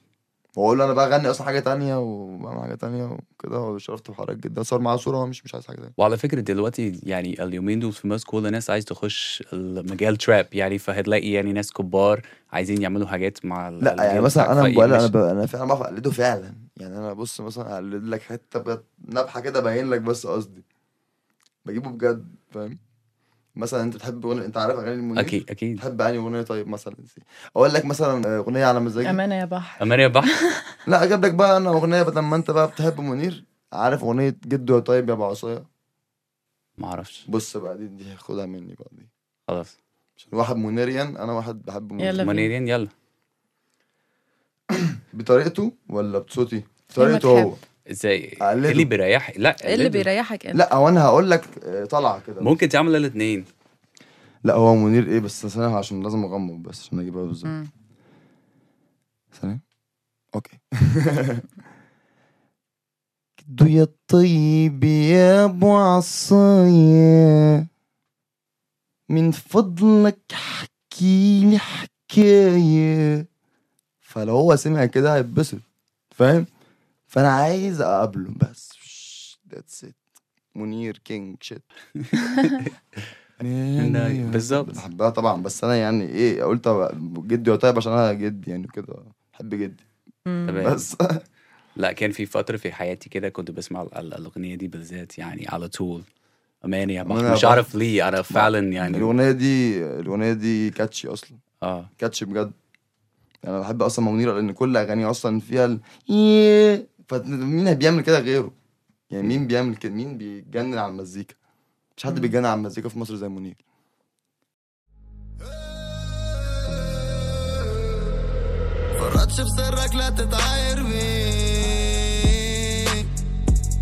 وأقول له أنا بقى اغني أصلا حاجة تانية وبعمل حاجة تانية وكده هو شرفت بحضرتك جدا. صور معاه صورة هو مش مش عايز حاجة تانية. وعلى فكرة دلوقتي يعني اليومين دول في مصر كل الناس عايز تخش المجال تراب يعني فهتلاقي يعني ناس كبار عايزين يعملوا حاجات مع لا يعني مثلا أنا بقول أنا ب... أنا فعلا بعرف أقلده فعلا. يعني أنا بص مثلا أقلد لك حتة نبحة كده باين لك بس قصدي. بجيبه بجد فاهم؟ مثلا أنت بتحب أغنية أنت عارف أغاني المنير؟ أكيد أكيد. بتحب أنهي أغنية؟ طيب مثلا أقول لك مثلا أغنية على مزاجي. أمانة يا بحر. امانيا بحر؟ [LAUGHS] لا أجيب لك بقى أنا أغنية بدل ما أنت بقى بتحب منير عارف أغنية جدو يا طيب يا أبو عصاية؟ ما أعرفش. بص بقى دي دي خدها مني بقى دي. خلاص. عشان واحد منيريان أنا واحد بحب منير. يلا بينا. منيرين يلا. [COUGHS] بطريقته ولا بصوتي؟ بطريقته هو. أقلده. إيه اللي بيريح؟ لا إيه اللي. بيريحك؟ انت لا هو أنا هقول لك آه، طلعة كده. ممكن تعمل الاثنين لا هو منير إيه بس ثانية عشان لازم أغمض بس عشان اجيبها بالظبط مم. ثانية. أوكي. جدو يا طيب يا أبو عصاية. من فضلك حكي لي حكاية. فلو هو سمع كده هيتبسط فاهم؟ فأنا عايز أقابله. بس that's it منير king [LAUGHS] shit بالظبط. بحبها طبعا. بس أنا يعني إيه قلت جدي طيب عشان أنا جدي يعني كده. بحب جدي. بس. لا كان في فترة في حياتي كده كنت بسمع ال- ال- الأغنية دي بالذات يعني على طول. أماني يا بحر مش. عارف ليه أنا فعلا يعني الأغنية دي الأغنية دي catchy أصلا. آه. catchy بجد. يعني أنا بحب أصلا منيرة لأن كل اغانيه أصلا فيها ال. فمين بيعمل كده غيره؟ يعني مين بيعمل كده؟ مين بيتجنن على المزيكا؟ مش حد. بيتجنن على المزيكا في مصر زي منير. فرطش بسرك لا تتعاير بيه.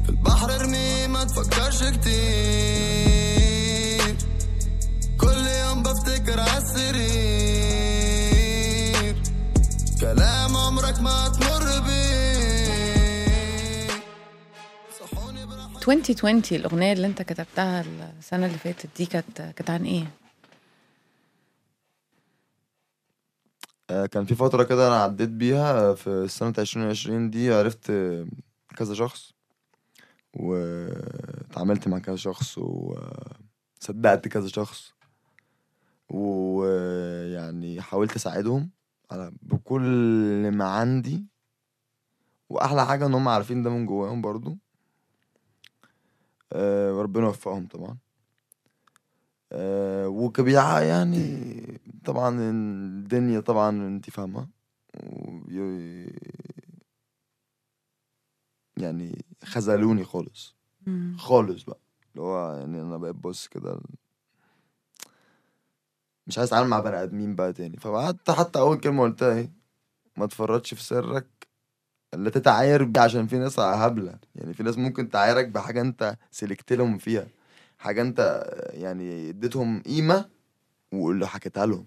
في البحر ارمي ما تفكرش كتير. كل يوم بفتكر عالسرير. كلام عمرك ما 2020 الأغنية اللي أنت كتبتها السنة اللي فاتت دي كانت كانت عن إيه؟ آه، كان في فترة كده أنا عديت بيها في سنة عشرين عشرين دي عرفت آه، كذا شخص واتعاملت مع كذا شخص وصدقت كذا شخص ويعني حاولت أساعدهم على بكل ما عندي. وأحلى حاجة إن هم عارفين ده من جواهم برضو. آه، وربنا يوفقهم طبعا. آه، وكبيعة يعني طبعا الدنيا طبعا أنت فاهمة. يعني خذلوني خالص. خالص بقى. اللي هو يعني أنا بقيت بص كده مش عايز أتعامل مع بني آدمين بقى تاني. فقعدت حتى أول كلمة قلتها إيه؟ ما تفرطش في سرك. لا تتعاير بيه عشان في ناس هبلة. يعني في ناس ممكن تعايرك بحاجة انت سلكت لهم فيها. حاجة انت يعني اديتهم قيمة واللي حكيتها لهم.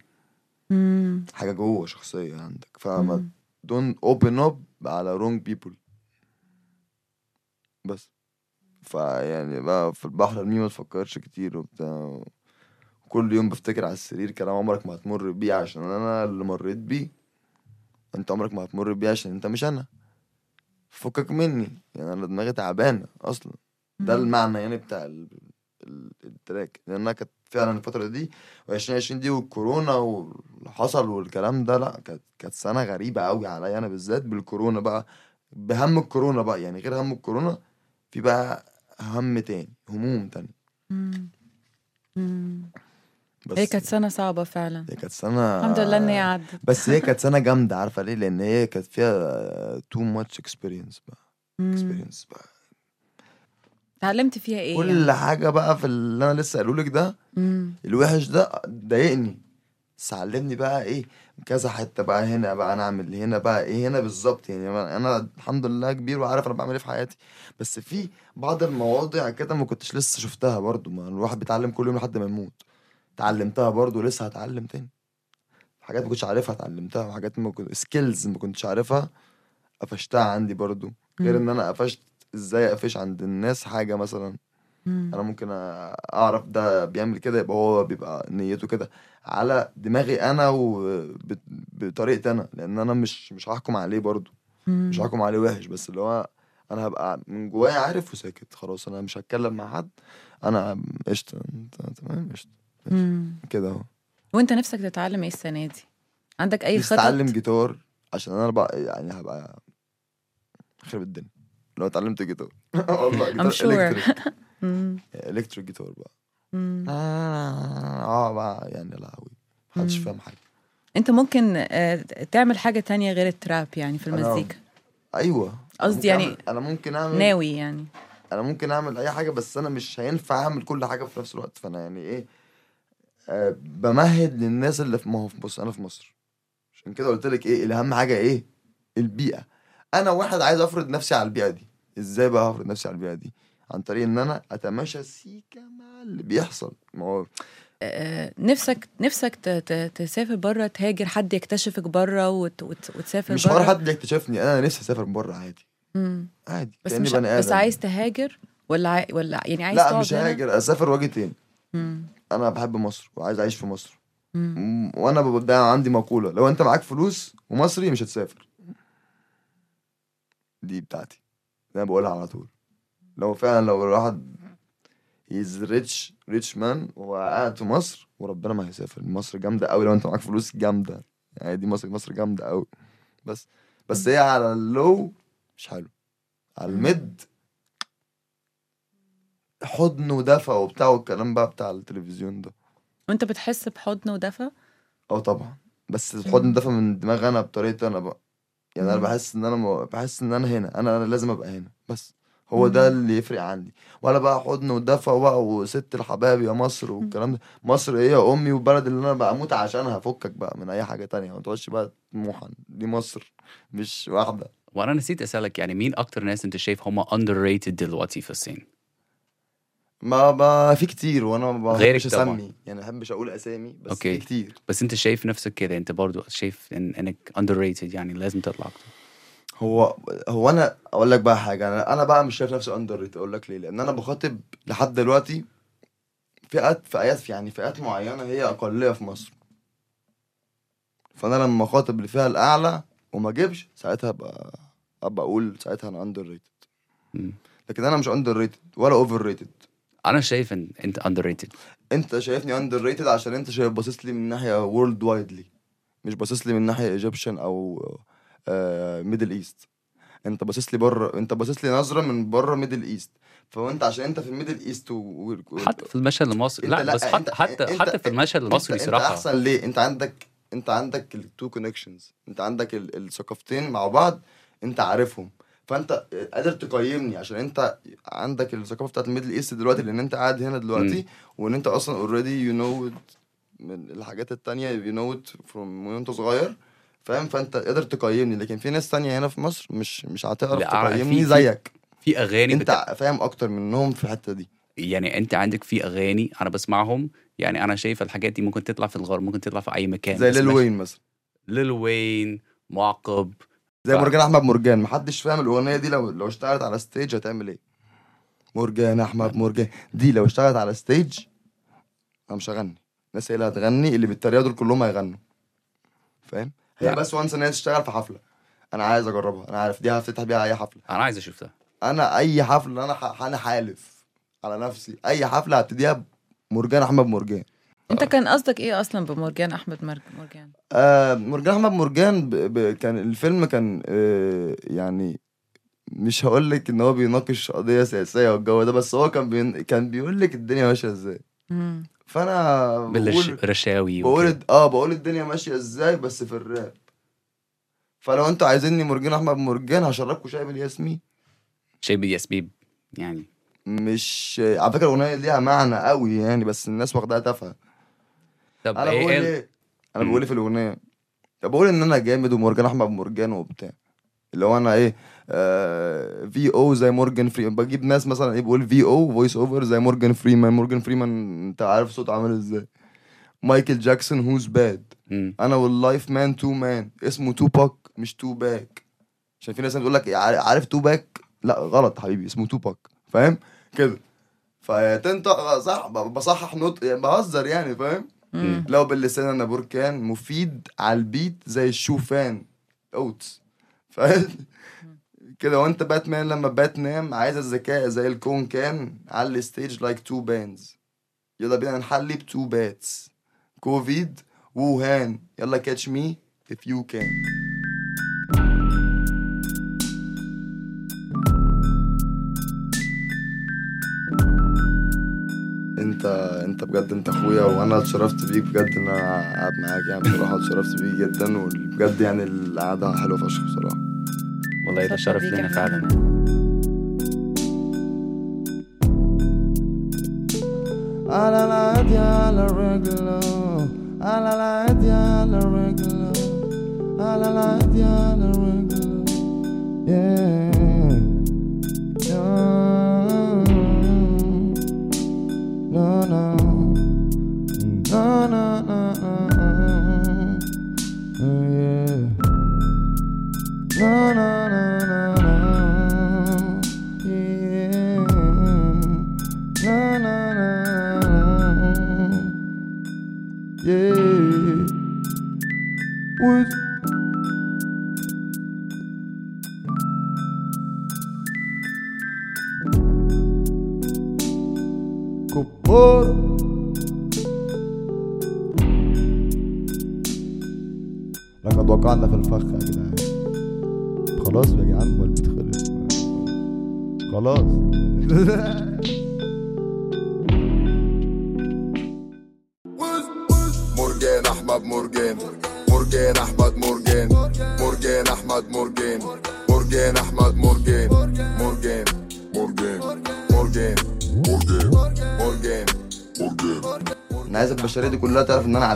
مم. حاجة جوه شخصية عندك. فما don't open up على wrong people. بس. فيعني بقى في البحر ارميه ما تفكرش كتير وبتاع. كل يوم بفتكر على السرير كلام عمرك ما هتمر بيه عشان أنا اللي مريت بيه. أنت عمرك ما هتمر بيه عشان أنت مش أنا. فكك مني. يعني أنا دماغي تعبانة أصلا. ده. المعنى يعني بتاع ال... ال- التراك. لأنها كانت فعلا الفترة دي و2020 دي والكورونا واللي حصل والكلام ده لأ كانت كانت سنة غريبة قوي عليا أنا بالذات بالكورونا بقى. بهم الكورونا بقى يعني غير هم الكورونا في بقى هم تاني هموم تاني. بس هي كانت سنة صعبة فعلا. هي كانت سنة الحمد لله ان هي عدت بس هي كانت سنة جامدة عارفة ليه؟ لأن هي كانت فيها too much experience بقى. experience بقى. اتعلمت فيها إيه كل يعني؟ حاجة بقى في اللي أنا لسه قايله لك ده مم. الوحش ده ضايقني. بس علمني بقى إيه؟ كذا حتة بقى هنا بقى أنا اعمل هنا بقى إيه؟ هنا بالظبط يعني. أنا أنا الحمد لله كبير وعارف أنا بعمل إيه في حياتي. بس في بعض المواضيع كده ما كنتش لسه شفتها برضو. ما الواحد بيتعلم كل يوم لحد ما يموت. اتعلمتها برضو لسه هتعلم تاني حاجات ما كنتش عارفها اتعلمتها وحاجات ما كنت سكيلز ما كنتش عارفها قفشتها عندي برضو غير إن أنا قفشت إزاي أقفش عند الناس حاجة مثلا مم. أنا ممكن أعرف ده بيعمل كده يبقى هو بيبقى نيته كده على دماغي أنا وبطريقتي أنا لأن أنا مش مش هحكم عليه برضو مم. مش هحكم عليه وحش بس اللي هو أنا هبقى من جوايا عارف وساكت خلاص أنا مش هتكلم مع حد أنا قشطة أنت تمام قشطة. كده اهو. وانت نفسك تتعلم إيه السنة دي؟ عندك أي خطط؟ أتعلم جيتار عشان أنا بقى يعني هبقى خرب الدنيا. لو اتعلمت جيتار. [LAUGHS] والله جيتار. [LAUGHS] إلكتريك. جيتار بقى. مم. آه بقى يعني لا هوي محدش. فاهم حاجة. انت ممكن آه، تعمل حاجة تانية غير التراب يعني في المزيكا. أيوه. قصدي يعني أعمل- أنا ممكن اعمل ناوي يعني. أنا ممكن أعمل أي حاجة بس أنا مش هينفع أعمل كل حاجة في نفس الوقت. فأنا يعني إيه آه بمهد للناس اللي في ما هو في- بص أنا في مصر عشان كده قلت لك إيه الاهم حاجة إيه البيئة أنا واحد عايز أفرض نفسي على البيئة دي إزاي بقى هفرض نفسي على البيئة دي عن طريق إن أنا أتماشى سيكا مع اللي بيحصل ما هو آه، نفسك نفسك ت- تسافر بره تهاجر حد يكتشفك بره وت... وت... وتسافر مش بره حوار حد يكتشفني أنا نفسي أسافر بره عادي مم. عادي بس مش بس. عايز تهاجر ولا. ولا يعني عايز لا مش؟ هاجر أسافر وأجي تاني. أنا بحب مصر وعايز اعيش في مصر. مم. وأنا ببدا عندي مقولة لو انت معاك فلوس ومصري مش هتسافر. دي بتاعتي أنا بقولها على طول. لو فعلا لو الواحد هيز ريتش ريتش مان وهو قاعد في مصر وربنا ما هيسافر. مصر جامدة قوي لو انت معاك فلوس جامدة. يعني دي مصر مصر جامدة قوي بس بس هي على ال low مش حلو. على ال mid حضن ودفى وبتاع والكلام بقى بتاع التلفزيون ده. وانت بتحس بحضن ودفى؟ آه طبعا. بس الحضن دفى من دماغي أنا بطريقتي أنا بقى. يعني أنا مم. بحس إن أنا م... بحس إن أنا هنا. أنا أنا لازم أبقى هنا. بس هو ده مم. اللي يفرق عندي. ولا بقى حضن ودفى بقى وست الحباب يا مصر والكلام ده. مصر هي أمي والبلد اللي أنا بموت عشانها. فكك بقى من أي حاجة تانية. ما تقعدش بقى طموحا دي مصر. مش واحدة. وأنا نسيت أسألك يعني مين أكتر ناس أنت شايف هم underrated دلوقتي في ال scene ما ما في كتير وأنا ما بحبش. اسمي يعني ما بحبش أقول أسامي بس okay. في كتير. بس أنت شايف نفسك كده أنت برضو شايف إن إنك underrated يعني لازم تطلع أكتر. هو هو أنا أقول لك بقى حاجة أنا أنا بقى مش شايف نفسي underrated أقول لك ليه. لأن أنا بخاطب لحد دلوقتي فئات فئات يعني فئات معينة هي أقلية في مصر. فأنا لما أخاطب الفئه الأعلى وما أجيبش ساعتها ابقى ابقى أقول ساعتها أنا underrated. لكن أنا مش underrated ولا overrated أنا شايف إن أنت underrated أنت شايفني underrated عشان أنت شايف باصص لي من ناحية worldwidely مش باصص لي من ناحية Egyptian أو Middle East أنت باصص لي بره أنت باصص لي نظرة من بره Middle East فأنت عشان أنت في ال Middle East و... و... حتى في المشهد المصري أنت لا, بس حتى أنت- حتى أنت- حتى في المشهد المصري أنت, صراحة. انت أحسن ليه؟ أنت عندك أنت عندك ال two connections أنت عندك ال- الثقافتين مع بعض أنت عارفهم. فانت قادر تقيمني عشان انت عندك الثقافة بتاعت ال Middle East دلوقتي لأن أنت قاعد هنا دلوقتي وإن أنت أصلا already you know من الحاجات التانية you know from وأنت صغير فاهم؟ فأنت قادر تقيمني. لكن في ناس تانية هنا في مصر مش مش هتعرف تقيمني في- زيك. في أغاني أنت بتا... فاهم أكتر منهم في الحتة دي. يعني أنت عندك في أغاني أنا بسمعهم يعني أنا شايف الحاجات دي ممكن تطلع في الغرب ممكن تطلع في أي مكان. زي ليل وين مثلا. ليل وين معقب زي مرجان أحمد مرجان محدش فاهم الأغنية دي. لو لو اشتغلت على stage هتعمل إيه؟ مرجان أحمد مرجان دي لو اشتغلت على stage أنا مش هغني. الناس هي اللي هتغني اللي بالطريقة دول كلهم هيغنوا. فاهم؟ هي. بس once إن هي تشتغل في حفلة. أنا عايز أجربها. أنا عارف دي هفتتح بيها أي حفلة. أنا عايز أشوف ده أنا أي حفلة أنا ح... أنا حالف على نفسي. أي حفلة هبتديها بمرجان أحمد مرجان انت كان قصدك إيه أصلا بمرجان احمد مرج- مرجان؟ آه مرجان احمد مرجان ب... ب... كان الفيلم كان آه يعني مش هقول لك ان هو بيناقش قضية سياسية والجو ده بس هو كان بين... كان بيقول لك الدنيا ماشية إزاي. فأنا بقول بالرشاوي بقول آه بقول الدنيا ماشية إزاي بس في الراب. فلو أنتوا عايزيني مرجان احمد مرجان هشربكم شاي بالياسمين شيء بالياسبيب يعني. مش على فكرة الأغنية ليها معنى قوي يعني بس الناس واخداها تافهة. طب أنا إيه بقول إيه إيه؟ أنا. بقول إيه في الأغنية؟ بقول إن أنا جامد ومورجان أحمد مرجان وبتاع. اللي هو أنا إيه؟ آه في أو زي مورجان فريمان بجيب ناس مثلا إيه بقول في أو voice over زي مورجان فريمان. مورجان فريمان أنت عارف صوته عامل إزاي. مايكل جاكسون هوز باد. أنا واللايف مان تو مان اسمه تو باك مش تو باك عشان في ناس بتقول لك عارف تو باك لا غلط حبيبي اسمه تو باك فاهم؟ كده. فتنطق صح بصحح نطق يعني بهزر يعني فاهم. لو باللسان أنا بركان مفيد على البيت زي الشوفان [LAUGHS] اوتس كده وانت باتمان لما باتنام عايز الذكاء زي الكون كان على الستيج لايك تو بانز يلا بينا نحلي ب two bats كوفيد ووهان. يلا catch me if you can. انت انت بجد انت اخويا وأنا اتشرفت بيك بجد ان أنا قاعد معاك يعني. بصراحة اتشرفت بيك جدا وبجد يعني القعدة حلوة فشخ بصراحة. والله ده شرف لنا فعلا. على العادي على رجله على العادي على رجله على العادي على رجله yeah.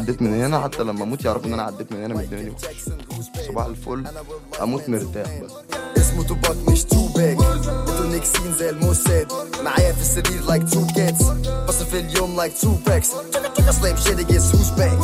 عديت من هنا حتى لما أموت يعرفوا إن أنا عديت من هنا من الدنيا. صباح الفل. أموت مرتاح بس. اسمه توباك مش تو باك أنتوا نكسين زي الموساد. معايا في السرير لايك تو كاتس بصرف اليوم لايك تو باكس سلام شيت سوز باك